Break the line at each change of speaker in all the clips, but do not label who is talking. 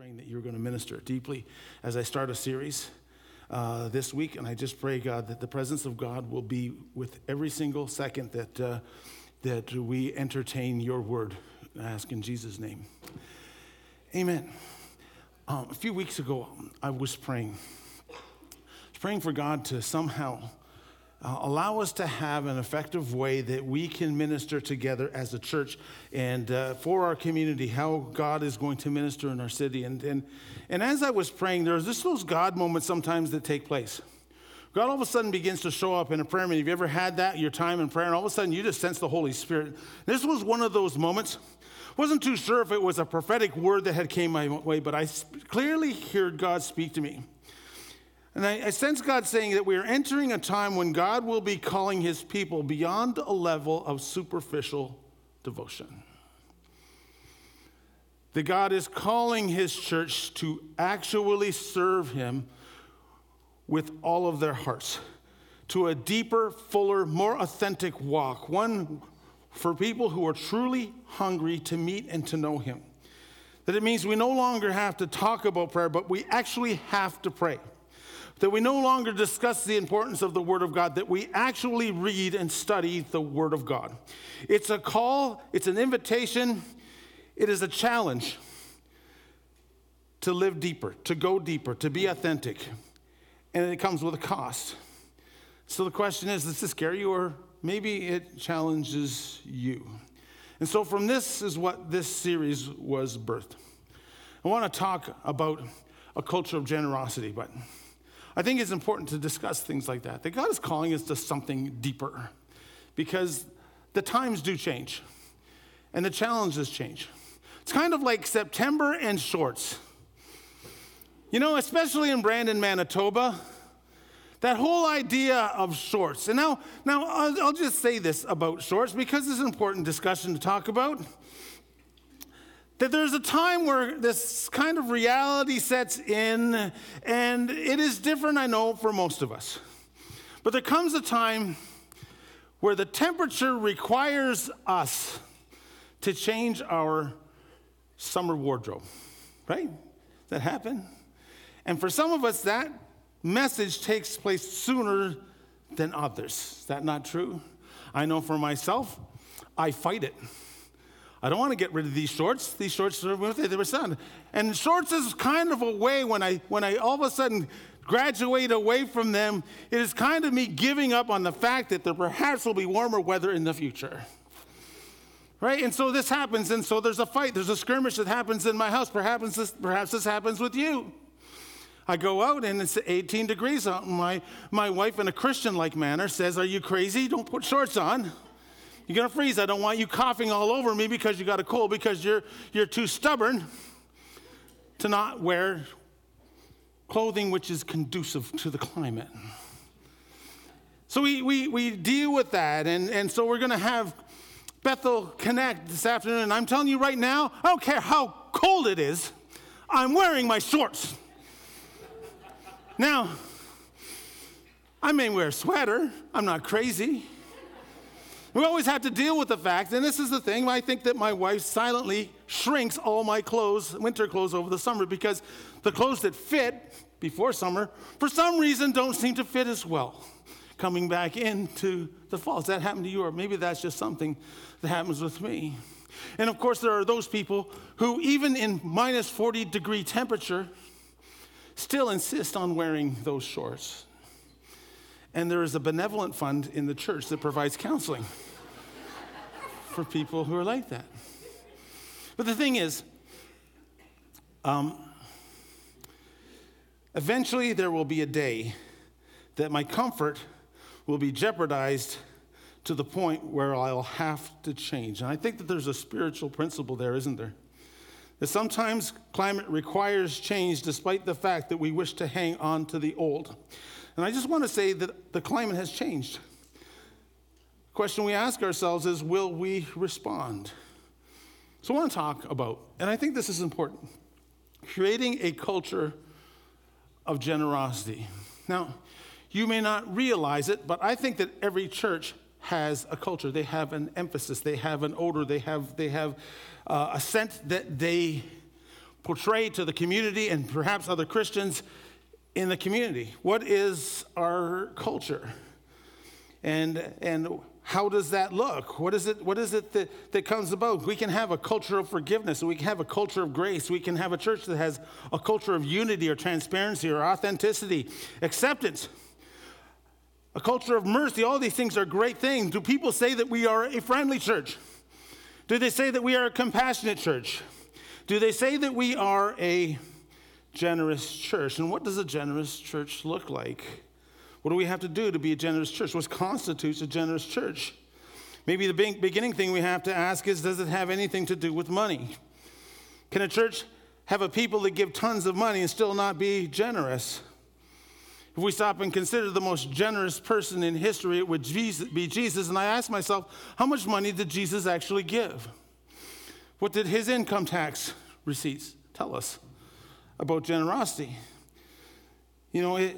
praying that you're going to minister deeply as I start a series uh, this week. And I just pray, God, that the presence of God will be with every single second that, uh, that we entertain your word. I ask in Jesus' name. Amen. Um, a few weeks ago, I was praying. Praying for God to somehow uh, allow us to have an effective way that we can minister together as a church and uh, for our community, how God is going to minister in our city. And, and, and as I was praying, there's just those God moments sometimes that take place. God all of a sudden begins to show up in a prayer meeting. Have you ever had that, your time in prayer, and all of a sudden you just sense the Holy Spirit? This was one of those moments. Wasn't too sure if it was a prophetic word that had came my way, but I clearly heard God speak to me. And I, I, sense God saying that we are entering a time when God will be calling his people beyond a level of superficial devotion. That God is calling his church to actually serve him with all of their hearts, to a deeper, fuller, more authentic walk, one for people who are truly hungry to meet and to know him. That it means we no longer have to talk about prayer, but we actually have to pray that we no longer discuss the importance of the Word of God, that we actually read and study the Word of God. It's a call, it's an invitation, it is a challenge to live deeper, to go deeper, to be authentic. And it comes with a cost. So the question is does this scare you, or maybe it challenges you? And so, from this is what this series was birthed. I want to talk about a culture of generosity, but I think it's important to discuss things like that, that God is calling us to something deeper because the times do change and the challenges change. It's kind of like September and shorts. You know, especially in Brandon, Manitoba, that whole idea of shorts. And now, now I'll, I'll just say this about shorts because it's an important discussion to talk about that there's a time where this kind of reality sets in, and it is different, I know, for most of us. But there comes a time where the temperature requires us to change our summer wardrobe, right? That happen? And for some of us, that message takes place sooner than others. Is that not true? I know for myself, I fight it. I don't want to get rid of these shorts. These shorts are they were son. And shorts is kind of a way when I when I all of a sudden graduate away from them, it is kind of me giving up on the fact that there perhaps will be warmer weather in the future. Right? And so this happens, and so there's a fight, there's a skirmish that happens in my house. Perhaps this, perhaps this happens with you. I go out and it's 18 degrees out, and my, my wife, in a Christian like manner, says, Are you crazy? Don't put shorts on. You're going to freeze. I don't want you coughing all over me because you got a cold because you're, you're too stubborn to not wear clothing which is conducive to the climate. So we, we, we deal with that. And, and so we're going to have Bethel Connect this afternoon. And I'm telling you right now, I don't care how cold it is, I'm wearing my shorts. Now, I may wear a sweater, I'm not crazy. We always have to deal with the fact, and this is the thing, I think that my wife silently shrinks all my clothes, winter clothes over the summer, because the clothes that fit before summer, for some reason, don't seem to fit as well coming back into the fall. Does that happen to you? Or maybe that's just something that happens with me. And of course, there are those people who, even in minus 40 degree temperature, still insist on wearing those shorts. And there is a benevolent fund in the church that provides counseling for people who are like that. But the thing is, um, eventually there will be a day that my comfort will be jeopardized to the point where I'll have to change. And I think that there's a spiritual principle there, isn't there? That sometimes climate requires change despite the fact that we wish to hang on to the old. And I just want to say that the climate has changed. The question we ask ourselves is will we respond? So I want to talk about, and I think this is important, creating a culture of generosity. Now, you may not realize it, but I think that every church has a culture. They have an emphasis, they have an odor, they have, they have uh, a scent that they portray to the community and perhaps other Christians in the community? What is our culture? And, and how does that look? What is it, what is it that, that comes about? We can have a culture of forgiveness, we can have a culture of grace, we can have a church that has a culture of unity or transparency or authenticity, acceptance, a culture of mercy. All these things are great things. Do people say that we are a friendly church? Do they say that we are a compassionate church? Do they say that we are a generous church? And what does a generous church look like? What do we have to do to be a generous church? What constitutes a generous church? Maybe the beginning thing we have to ask is does it have anything to do with money? Can a church have a people that give tons of money and still not be generous? If we stop and consider the most generous person in history, it would be Jesus. And I ask myself, how much money did Jesus actually give? What did his income tax receipts tell us about generosity? You know, it,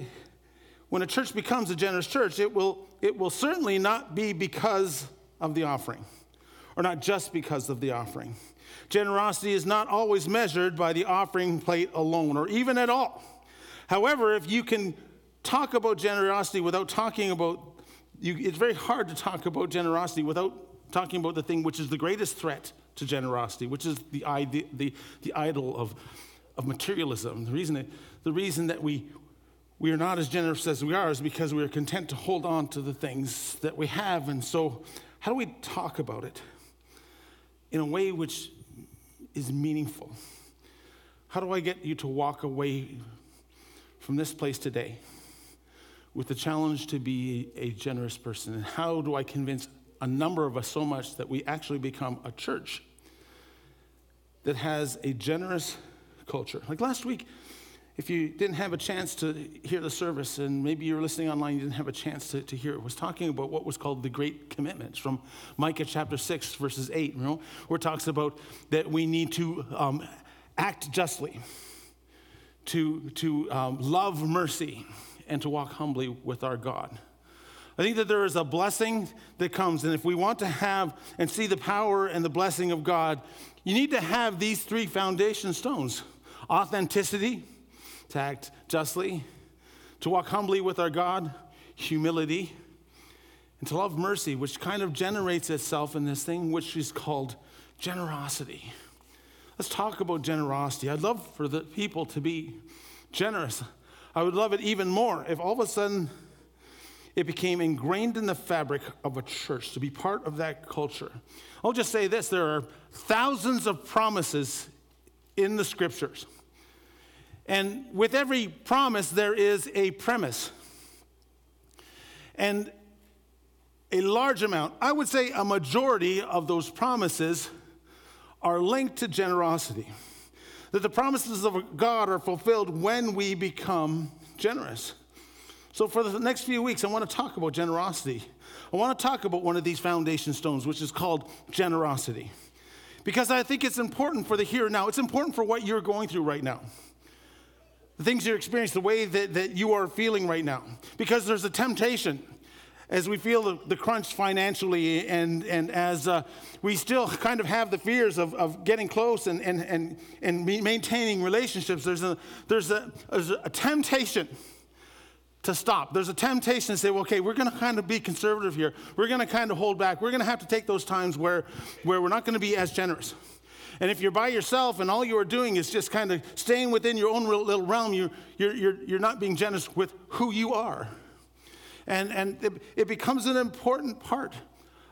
when a church becomes a generous church, it will, it will certainly not be because of the offering, or not just because of the offering. Generosity is not always measured by the offering plate alone, or even at all. However, if you can talk about generosity without talking about, you, it's very hard to talk about generosity without talking about the thing which is the greatest threat to generosity, which is the, the, the, the idol of, of materialism. The reason, the reason that we, we are not as generous as we are is because we are content to hold on to the things that we have. And so, how do we talk about it in a way which is meaningful? How do I get you to walk away from this place today with the challenge to be a generous person? And how do I convince a number of us so much that we actually become a church that has a generous culture? Like last week, if you didn't have a chance to hear the service, and maybe you're listening online, you didn't have a chance to, to hear it, was talking about what was called the Great Commitments from Micah chapter 6, verses 8, you know, where it talks about that we need to um, act justly, to, to um, love mercy, and to walk humbly with our God. I think that there is a blessing that comes, and if we want to have and see the power and the blessing of God, you need to have these three foundation stones authenticity to act justly, to walk humbly with our God, humility, and to love mercy, which kind of generates itself in this thing which is called generosity. Let's talk about generosity. I'd love for the people to be generous. I would love it even more if all of a sudden it became ingrained in the fabric of a church to be part of that culture. I'll just say this there are thousands of promises in the scriptures. And with every promise, there is a premise. And a large amount, I would say a majority of those promises are linked to generosity. That the promises of God are fulfilled when we become generous. So, for the next few weeks, I want to talk about generosity. I want to talk about one of these foundation stones, which is called generosity. Because I think it's important for the here and now. It's important for what you're going through right now the things you're experiencing, the way that, that you are feeling right now. Because there's a temptation as we feel the, the crunch financially and, and as uh, we still kind of have the fears of, of getting close and, and, and, and maintaining relationships, there's a, there's, a, there's a temptation to stop. There's a temptation to say, well, okay, we're going to kind of be conservative here. We're going to kind of hold back. We're going to have to take those times where, where we're not going to be as generous. And if you're by yourself and all you are doing is just kind of staying within your own little realm, you, you're, you're, you're not being generous with who you are. And, and it, it becomes an important part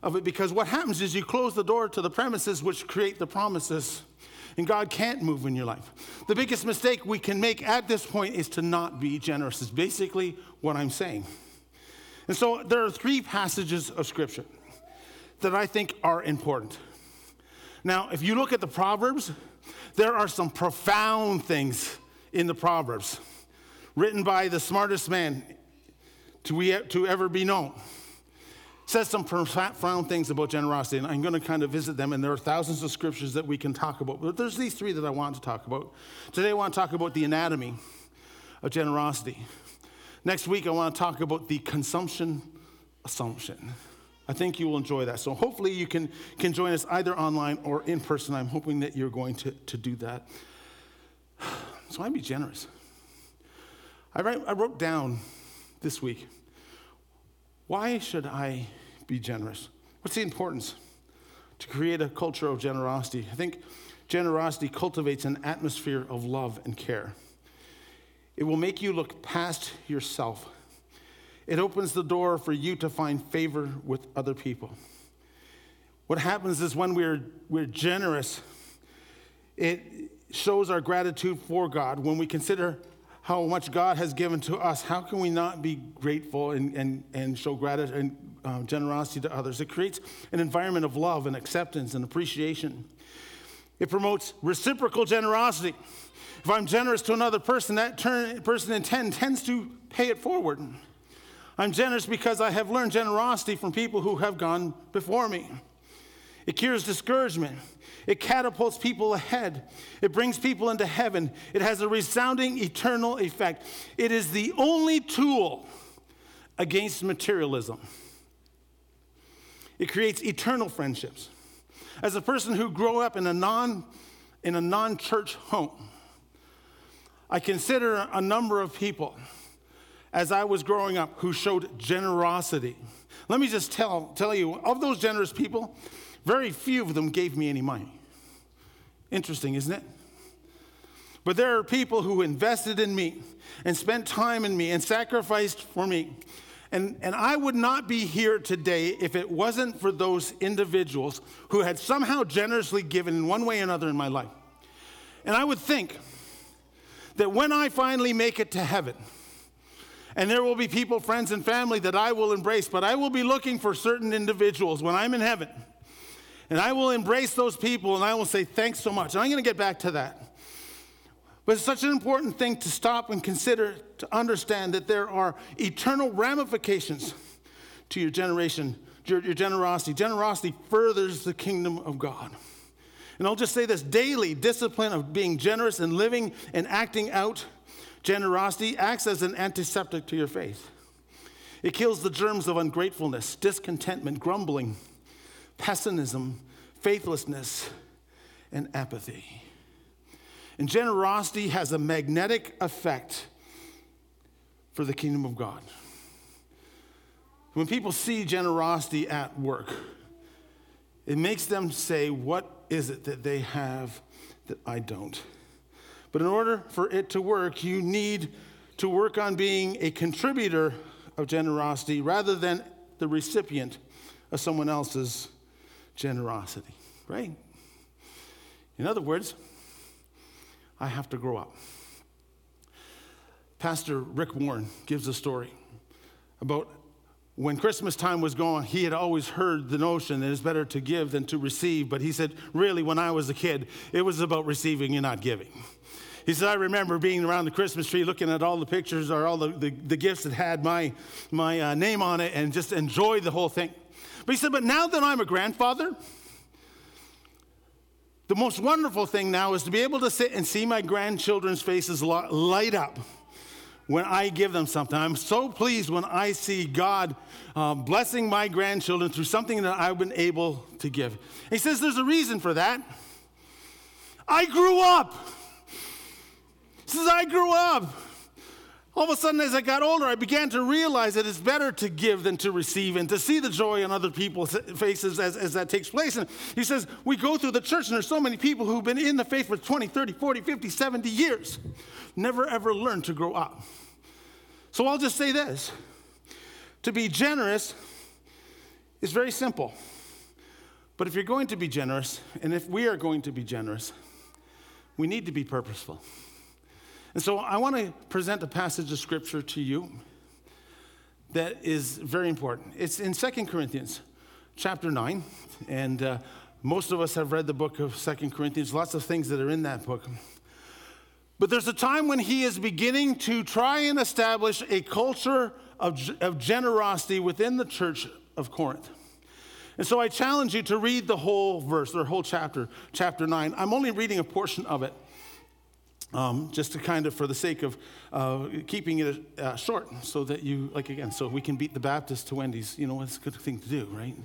of it because what happens is you close the door to the premises which create the promises. And God can't move in your life. The biggest mistake we can make at this point is to not be generous, is basically what I'm saying. And so there are three passages of Scripture that I think are important. Now, if you look at the Proverbs, there are some profound things in the Proverbs written by the smartest man to, to ever be known. Says some profound things about generosity, and I'm going to kind of visit them, and there are thousands of scriptures that we can talk about. But there's these three that I want to talk about. Today, I want to talk about the anatomy of generosity. Next week, I want to talk about the consumption assumption. I think you will enjoy that. So hopefully you can, can join us either online or in person. I'm hoping that you're going to, to do that. So I'd be generous. I, write, I wrote down this week why should I be generous? What's the importance to create a culture of generosity? I think generosity cultivates an atmosphere of love and care. It will make you look past yourself. It opens the door for you to find favor with other people. What happens is when we're, we're generous, it shows our gratitude for God. When we consider how much God has given to us, how can we not be grateful and, and, and show gratitude and uh, generosity to others? It creates an environment of love and acceptance and appreciation. It promotes reciprocal generosity. If I'm generous to another person, that turn, person in 10 tends to pay it forward. I'm generous because I have learned generosity from people who have gone before me. It cures discouragement. It catapults people ahead. It brings people into heaven. It has a resounding eternal effect. It is the only tool against materialism. It creates eternal friendships. As a person who grew up in a non in a non-church home, I consider a number of people as I was growing up who showed generosity. Let me just tell, tell you, of those generous people, very few of them gave me any money. Interesting, isn't it? But there are people who invested in me and spent time in me and sacrificed for me. And, and I would not be here today if it wasn't for those individuals who had somehow generously given in one way or another in my life. And I would think that when I finally make it to heaven, and there will be people, friends, and family that I will embrace, but I will be looking for certain individuals when I'm in heaven. And I will embrace those people and I will say, thanks so much. And I'm going to get back to that. But it's such an important thing to stop and consider to understand that there are eternal ramifications to your generation, your, your generosity. Generosity furthers the kingdom of God. And I'll just say this daily discipline of being generous and living and acting out generosity acts as an antiseptic to your faith. It kills the germs of ungratefulness, discontentment, grumbling, pessimism, faithlessness, and apathy. And generosity has a magnetic effect for the kingdom of God. When people see generosity at work, it makes them say, What is it that they have that I don't? But in order for it to work, you need to work on being a contributor of generosity rather than the recipient of someone else's generosity, right? In other words, I have to grow up. Pastor Rick Warren gives a story about when Christmas time was going, he had always heard the notion that it's better to give than to receive. But he said, really, when I was a kid, it was about receiving and not giving. He said, I remember being around the Christmas tree looking at all the pictures or all the, the, the gifts that had my, my uh, name on it and just enjoy the whole thing. But he said, but now that I'm a grandfather, the most wonderful thing now is to be able to sit and see my grandchildren's faces light up when I give them something. I'm so pleased when I see God uh, blessing my grandchildren through something that I've been able to give. He says there's a reason for that. I grew up. Says, I grew up. All of a sudden, as I got older, I began to realize that it's better to give than to receive and to see the joy on other people's faces as, as that takes place. And he says, We go through the church, and there's so many people who've been in the faith for 20, 30, 40, 50, 70 years, never ever learned to grow up. So I'll just say this to be generous is very simple. But if you're going to be generous, and if we are going to be generous, we need to be purposeful. And so I want to present a passage of scripture to you that is very important. It's in Second Corinthians chapter 9, and uh, most of us have read the book of Second Corinthians, lots of things that are in that book. But there's a time when he is beginning to try and establish a culture of, of generosity within the church of Corinth. And so I challenge you to read the whole verse, or whole chapter, chapter 9. I'm only reading a portion of it, um, just to kind of, for the sake of uh, keeping it uh, short, so that you, like again, so we can beat the Baptist to Wendy's. You know, it's a good thing to do, right?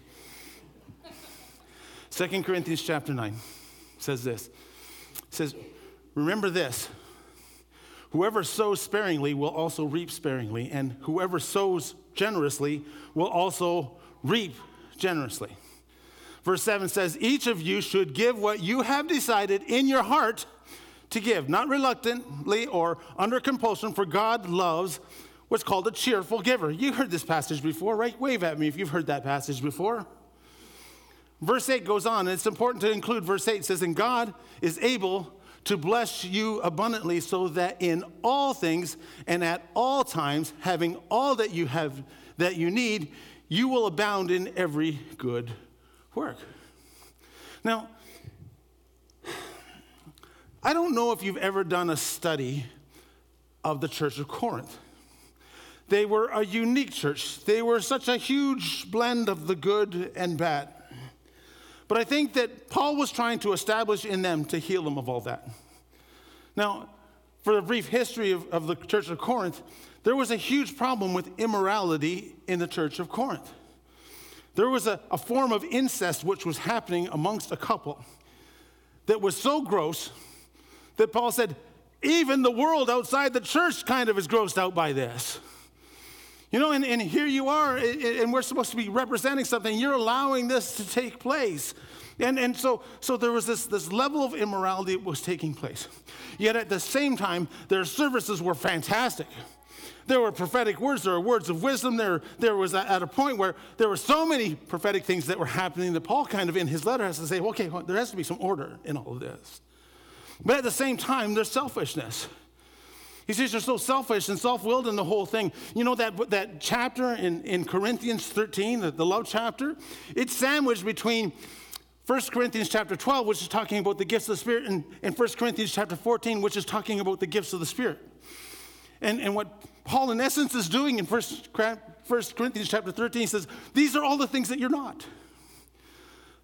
Second Corinthians chapter 9 says this. It says, Remember this Whoever sows sparingly will also reap sparingly, and whoever sows generously will also reap generously. Verse 7 says, Each of you should give what you have decided in your heart to give, not reluctantly or under compulsion, for God loves what's called a cheerful giver. You heard this passage before, right? Wave at me if you've heard that passage before. Verse 8 goes on, and it's important to include verse 8. It says, And God is able to bless you abundantly, so that in all things and at all times, having all that you have that you need, you will abound in every good work. Now, I don't know if you've ever done a study of the Church of Corinth. They were a unique church. They were such a huge blend of the good and bad. But I think that Paul was trying to establish in them to heal them of all that. Now, for a brief history of, of the church of Corinth, there was a huge problem with immorality in the church of Corinth. There was a, a form of incest which was happening amongst a couple that was so gross that Paul said, even the world outside the church kind of is grossed out by this. You know, and, and here you are, and we're supposed to be representing something. You're allowing this to take place. And, and so, so there was this, this level of immorality that was taking place. Yet at the same time, their services were fantastic. There were prophetic words, there were words of wisdom. There, there was at a point where there were so many prophetic things that were happening that Paul kind of in his letter has to say, okay, well, there has to be some order in all of this. But at the same time, there's selfishness. He says you're so selfish and self willed in the whole thing. You know that, that chapter in, in Corinthians 13, the, the love chapter? It's sandwiched between 1 Corinthians chapter 12, which is talking about the gifts of the Spirit, and, and 1 Corinthians chapter 14, which is talking about the gifts of the Spirit. And, and what Paul, in essence, is doing in 1, 1 Corinthians chapter 13, he says, These are all the things that you're not.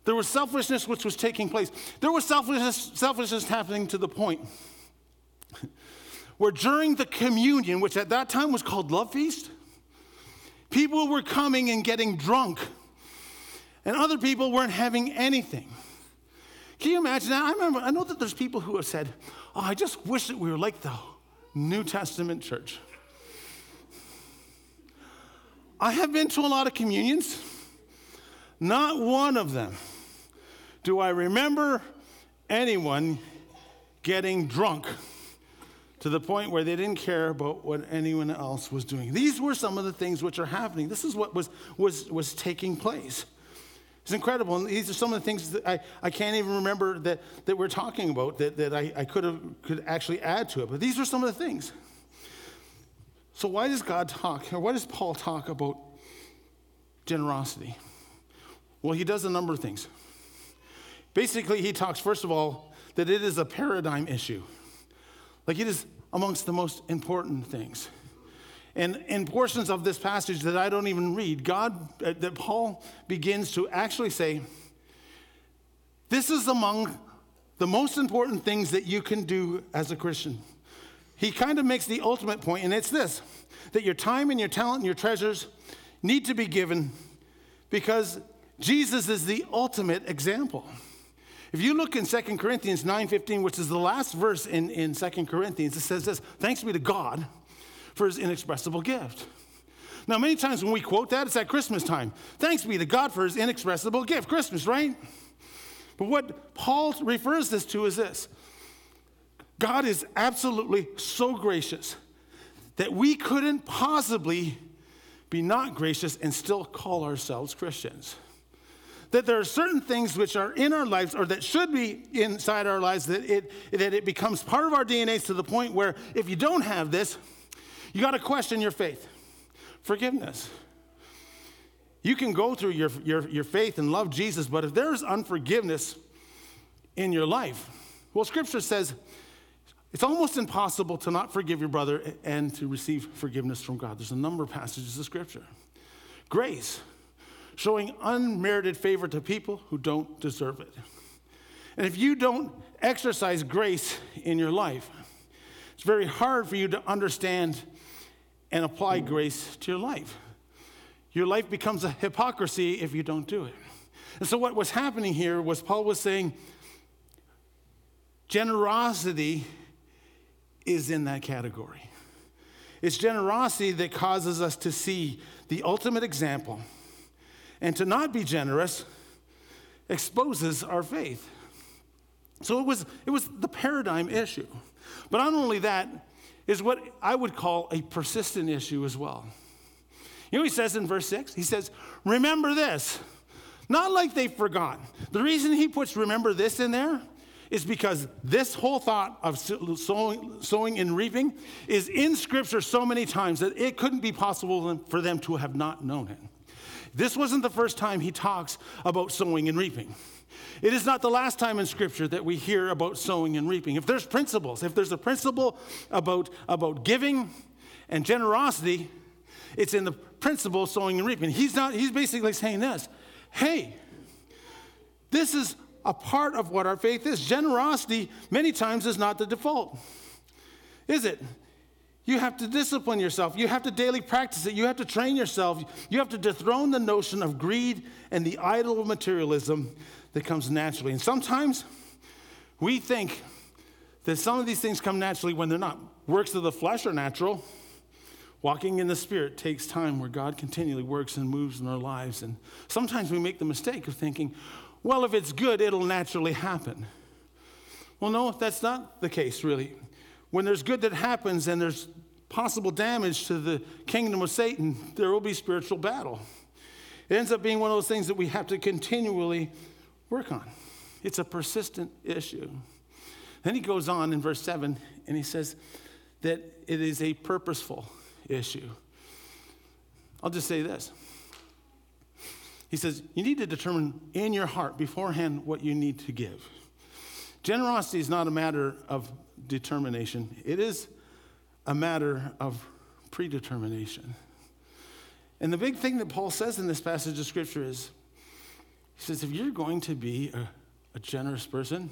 There was selfishness which was taking place. There was selfishness, selfishness happening to the point where during the communion, which at that time was called Love Feast, people were coming and getting drunk, and other people weren't having anything. Can you imagine that? I remember, I know that there's people who have said, Oh, I just wish that we were like the New Testament church. I have been to a lot of communions. Not one of them do I remember anyone getting drunk to the point where they didn't care about what anyone else was doing. These were some of the things which are happening. This is what was, was, was taking place. It's incredible. And these are some of the things that I, I can't even remember that, that we're talking about that, that I, I could, have, could actually add to it. But these are some of the things. So, why does God talk, or why does Paul talk about generosity? Well, he does a number of things. Basically, he talks, first of all, that it is a paradigm issue. Like it is amongst the most important things. And in portions of this passage that I don't even read, God, uh, that Paul begins to actually say, this is among the most important things that you can do as a Christian. He kind of makes the ultimate point, and it's this that your time and your talent and your treasures need to be given because Jesus is the ultimate example. If you look in 2 Corinthians 9:15, which is the last verse in, in 2 Corinthians, it says this, thanks be to God for his inexpressible gift. Now, many times when we quote that, it's at Christmas time. Thanks be to God for his inexpressible gift. Christmas, right? But what Paul refers this to is this God is absolutely so gracious that we couldn't possibly be not gracious and still call ourselves Christians that there are certain things which are in our lives or that should be inside our lives that it, that it becomes part of our DNA to the point where if you don't have this, you got to question your faith. Forgiveness. You can go through your, your, your faith and love Jesus, but if there's unforgiveness in your life, well, Scripture says it's almost impossible to not forgive your brother and to receive forgiveness from God. There's a number of passages of Scripture. Grace showing unmerited favor to people who don't deserve it. And if you don't exercise grace in your life, it's very hard for you to understand and apply grace to your life. Your life becomes a hypocrisy if you don't do it. And so, what was happening here was Paul was saying generosity is in that category. It's generosity that causes us to see the ultimate example. And to not be generous exposes our faith. So it was, it was the paradigm issue. But not only that, is what I would call a persistent issue as well. You know he says in verse 6? He says, Remember this. Not like they've forgotten. The reason he puts remember this in there is because this whole thought of sowing, sowing and reaping is in Scripture so many times that it couldn't be possible for them to have not known it. This wasn't the first time he talks about sowing and reaping. It is not the last time in Scripture that we hear about sowing and reaping. If there's principles, if there's a principle about, about giving and generosity, it's in the principle of sowing and reaping. He's not, he's basically saying this hey, this is a part of what our faith is. Generosity, many times, is not the default, is it? You have to discipline yourself. You have to daily practice it. You have to train yourself. You have to dethrone the notion of greed and the idol of materialism that comes naturally. And sometimes we think that some of these things come naturally when they're not. Works of the flesh are natural. Walking in the Spirit takes time where God continually works and moves in our lives. And sometimes we make the mistake of thinking, well, if it's good, it'll naturally happen. Well, no, that's not the case, really. When there's good that happens and there's possible damage to the kingdom of Satan, there will be spiritual battle. It ends up being one of those things that we have to continually work on. It's a persistent issue. Then he goes on in verse 7 and he says that it is a purposeful issue. I'll just say this. He says, You need to determine in your heart beforehand what you need to give. Generosity is not a matter of determination, it is a matter of predetermination. And the big thing that Paul says in this passage of scripture is he says, if you're going to be a, a generous person,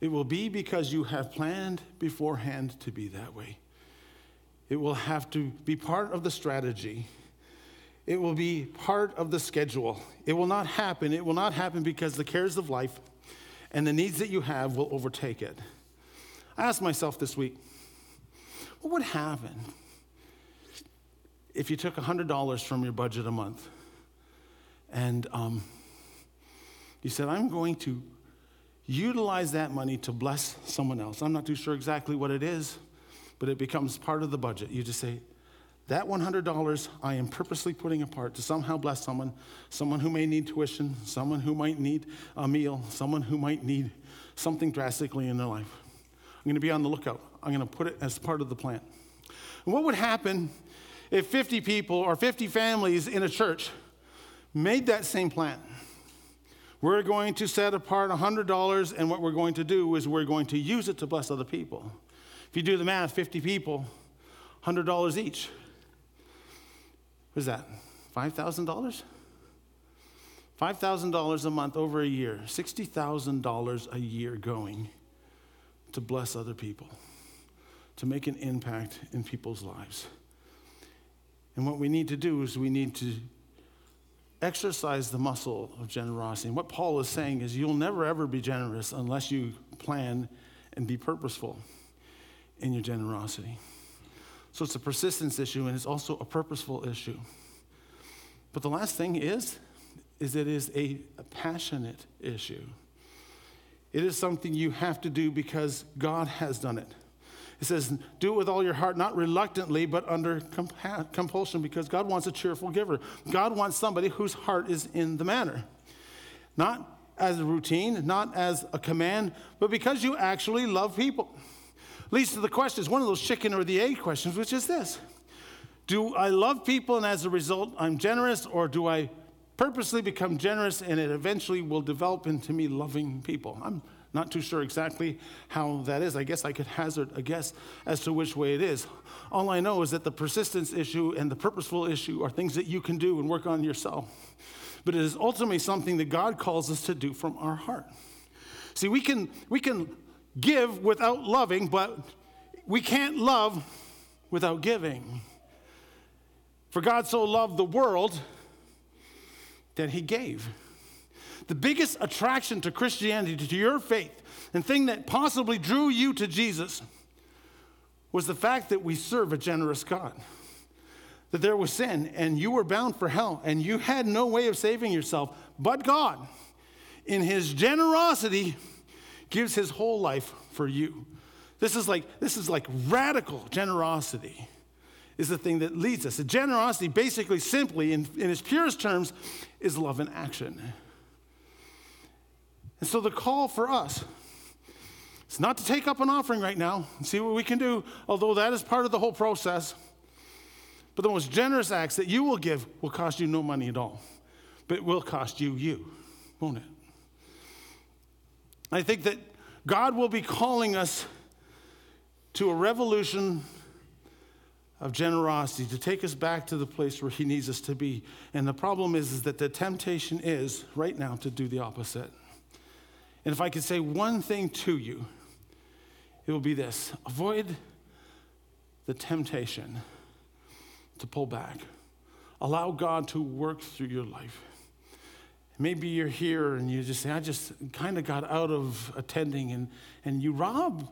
it will be because you have planned beforehand to be that way. It will have to be part of the strategy. It will be part of the schedule. It will not happen. It will not happen because the cares of life and the needs that you have will overtake it. I asked myself this week, what would happen if you took $100 from your budget a month and um, you said, I'm going to utilize that money to bless someone else? I'm not too sure exactly what it is but it becomes part of the budget. You just say, that $100 I am purposely putting apart to somehow bless someone, someone who may need tuition, someone who might need a meal, someone who might need something drastically in their life. I'm going to be on the lookout. I'm going to put it as part of the plan. And what would happen if 50 people or 50 families in a church made that same plan? We're going to set apart $100, and what we're going to do is we're going to use it to bless other people. If you do the math, 50 people, $100 each. What is that? $5,000? $5,000 a month over a year, $60,000 a year going to bless other people, to make an impact in people's lives. And what we need to do is we need to exercise the muscle of generosity. And what Paul is saying is you'll never ever be generous unless you plan and be purposeful in your generosity. So it's a persistence issue and it's also a purposeful issue. But the last thing is, is it is a, a passionate issue. It is something you have to do because God has done it. It says, do it with all your heart, not reluctantly, but under comp- compulsion, because God wants a cheerful giver. God wants somebody whose heart is in the matter. Not as a routine, not as a command, but because you actually love people leads to the questions, one of those chicken or the egg questions, which is this Do I love people and as a result I'm generous, or do I purposely become generous and it eventually will develop into me loving people? I'm not too sure exactly how that is. I guess I could hazard a guess as to which way it is. All I know is that the persistence issue and the purposeful issue are things that you can do and work on yourself. But it is ultimately something that God calls us to do from our heart. See, we can, we can give without loving, but we can't love without giving. For God so loved the world that he gave. The biggest attraction to Christianity, to your faith, and thing that possibly drew you to Jesus was the fact that we serve a generous God. That there was sin and you were bound for hell and you had no way of saving yourself, but God, in his generosity, gives his whole life for you. This is like, this is like radical generosity is the thing that leads us. The generosity, basically, simply, in, in its purest terms, is love in action. And so the call for us is not to take up an offering right now and see what we can do, although that is part of the whole process. But the most generous acts that you will give will cost you no money at all, but it will cost you you, won't it? I think that God will be calling us to a revolution of generosity to take us back to the place where he needs us to be. And the problem is, is that the temptation is right now to do the opposite. And if I could say one thing to you, it will be this avoid the temptation to pull back. Allow God to work through your life. Maybe you're here and you just say, I just kind of got out of attending, and, and you rob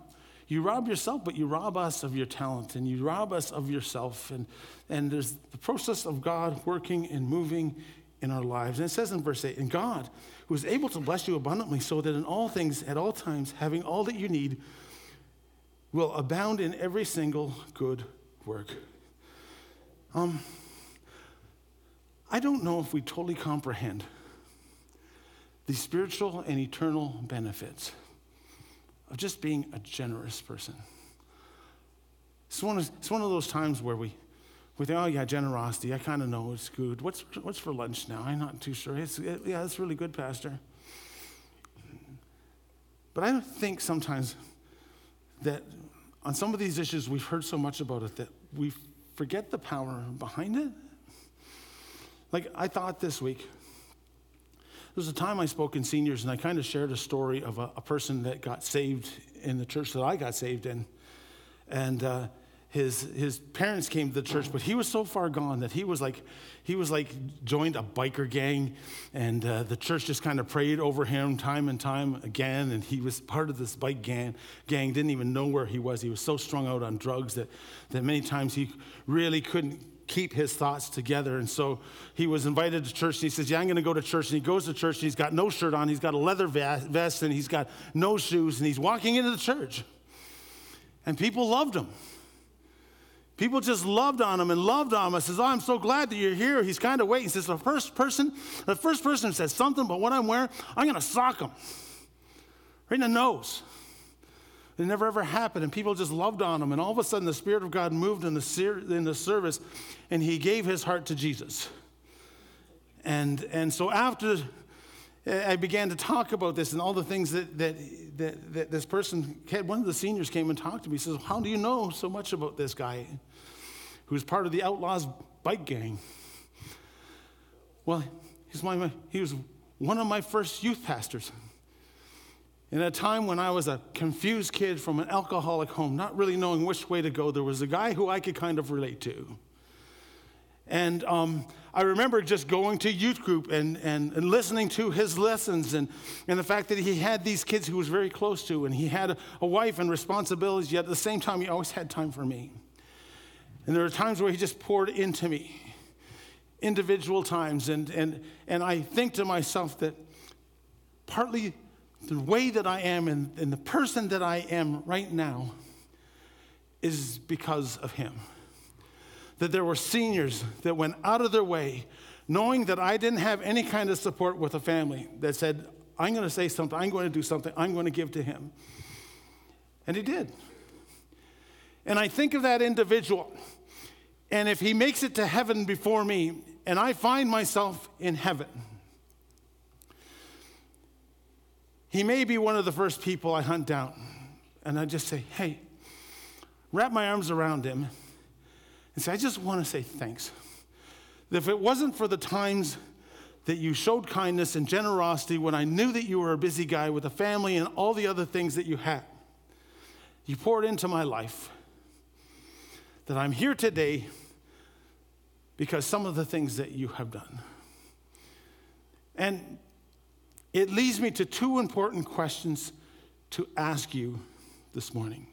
you rob yourself, but you rob us of your talent and you rob us of yourself. And, and there's the process of God working and moving in our lives. And it says in verse 8, and God, who is able to bless you abundantly, so that in all things, at all times, having all that you need, will abound in every single good work. Um, I don't know if we totally comprehend the spiritual and eternal benefits of just being a generous person. It's one of, it's one of those times where we, we think, oh, yeah, generosity, I kind of know it's good. What's, what's for lunch now? I'm not too sure. It's, it, yeah, it's really good, Pastor. But I think sometimes that on some of these issues, we've heard so much about it that we forget the power behind it. Like, I thought this week, there was a time I spoke in seniors and I kind of shared a story of a, a person that got saved in the church that I got saved in. And uh, his, his parents came to the church, but he was so far gone that he was like, he was like joined a biker gang, and uh, the church just kind of prayed over him time and time again. And he was part of this bike gang, gang, didn't even know where he was. He was so strung out on drugs that, that many times he really couldn't keep his thoughts together. And so he was invited to church and he says, Yeah, I'm going to go to church. And he goes to church and he's got no shirt on, he's got a leather vest, and he's got no shoes, and he's walking into the church. And people loved him. People just loved on him and loved on him. I says, Oh, I'm so glad that you're here. He's kind of waiting. He says, The first person, the first person says something about what I'm wearing, I'm going to sock him right in the nose. It never ever happened, and people just loved on him. And all of a sudden, the Spirit of God moved in the, ser- in the service, and he gave his heart to Jesus. And, and so after I began to talk about this and all the things that, that, that, that this person had, one of the seniors came and talked to me. He says, How do you know so much about this guy who's part of the Outlaws bike gang? Well, he's my, he was one of my first youth pastors. In a time when I was a confused kid from an alcoholic home, not really knowing which way to go, there was a guy who I could kind of relate to. And um, I remember just going to youth group and, and, and listening to his lessons and, and the fact that he had these kids he was very close to, and he had a, a wife and responsibilities, yet at the same time, he always had time for me. And there were times where he just poured into me, individual times. And, and, and I think to myself that partly the way that I am and, and the person that I am right now is because of him. That there were seniors that went out of their way, knowing that I didn't have any kind of support with a family, that said, I'm going to say something, I'm going to do something, I'm going to give to him. And he did. And I think of that individual, and if he makes it to heaven before me, and I find myself in heaven, He may be one of the first people I hunt down. And I just say, hey, wrap my arms around him and say, I just want to say thanks. If it wasn't for the times that you showed kindness and generosity when I knew that you were a busy guy with a family and all the other things that you had, you poured into my life. That I'm here today because some of the things that you have done. And it leads me to two important questions to ask you this morning.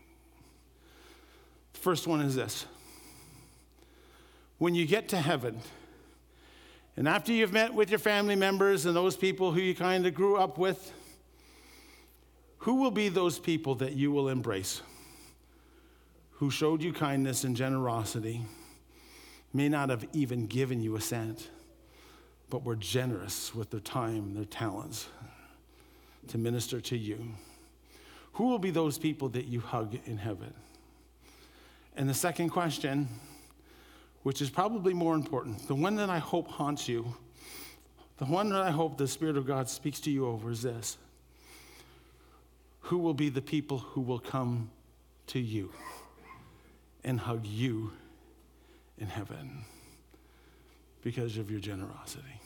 The first one is this when you get to heaven, and after you've met with your family members and those people who you kind of grew up with, who will be those people that you will embrace? Who showed you kindness and generosity, may not have even given you a cent, but were generous with their time, their talents to minister to you. Who will be those people that you hug in heaven? And the second question, which is probably more important, the one that I hope haunts you, the one that I hope the Spirit of God speaks to you over is this Who will be the people who will come to you and hug you in heaven because of your generosity?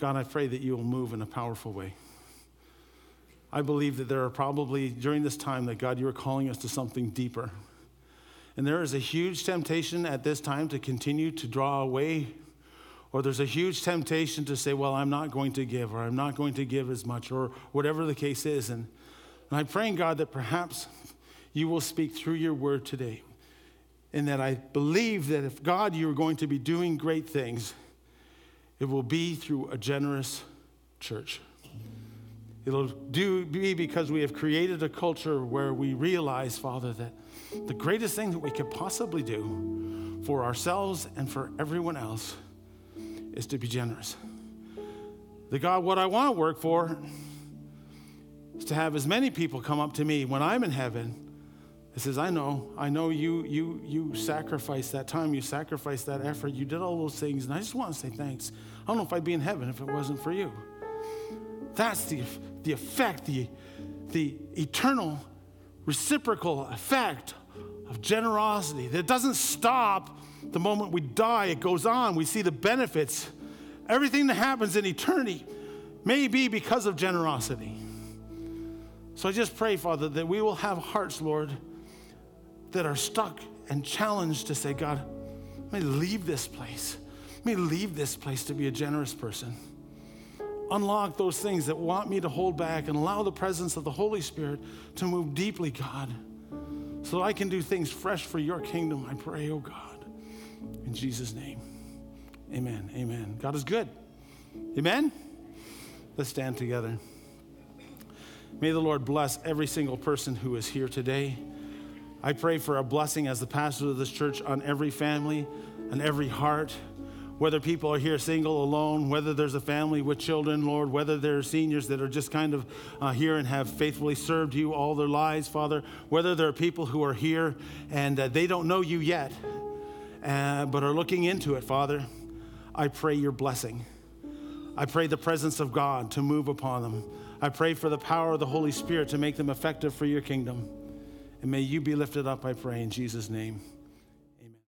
God, I pray that you will move in a powerful way. I believe that there are probably, during this time, that God, you are calling us to something deeper. And there is a huge temptation at this time to continue to draw away, or there's a huge temptation to say, Well, I'm not going to give, or I'm not going to give as much, or whatever the case is. And, and I'm praying, God, that perhaps you will speak through your word today. And that I believe that if God, you are going to be doing great things, it will be through a generous church. It'll do, be because we have created a culture where we realize, Father, that the greatest thing that we could possibly do for ourselves and for everyone else is to be generous. The God, what I want to work for is to have as many people come up to me when I'm in heaven it says, I know, I know you, you, you sacrificed that time, you sacrificed that effort, you did all those things, and I just want to say thanks. I don't know if I'd be in heaven if it wasn't for you. That's the, the effect, the, the eternal reciprocal effect of generosity. That doesn't stop the moment we die, it goes on. We see the benefits. Everything that happens in eternity may be because of generosity. So I just pray, Father, that we will have hearts, Lord that are stuck and challenged to say, God, let me leave this place. Let me leave this place to be a generous person. Unlock those things that want me to hold back and allow the presence of the Holy Spirit to move deeply, God, so that I can do things fresh for your kingdom. I pray, oh God. In Jesus' name. Amen. Amen. God is good. Amen. Let's stand together. May the Lord bless every single person who is here today. I pray for a blessing as the pastor of this church on every family and every heart. Whether people are here single, alone, whether there's a family with children, Lord, whether there are seniors that are just kind of uh, here and have faithfully served you all their lives, Father, whether there are people who are here and uh, they don't know you yet, uh, but are looking into it, Father, I pray your blessing. I pray the presence of God to move upon them. I pray for the power of the Holy Spirit to make them effective for your kingdom. And may you be lifted up, I pray, in Jesus' name.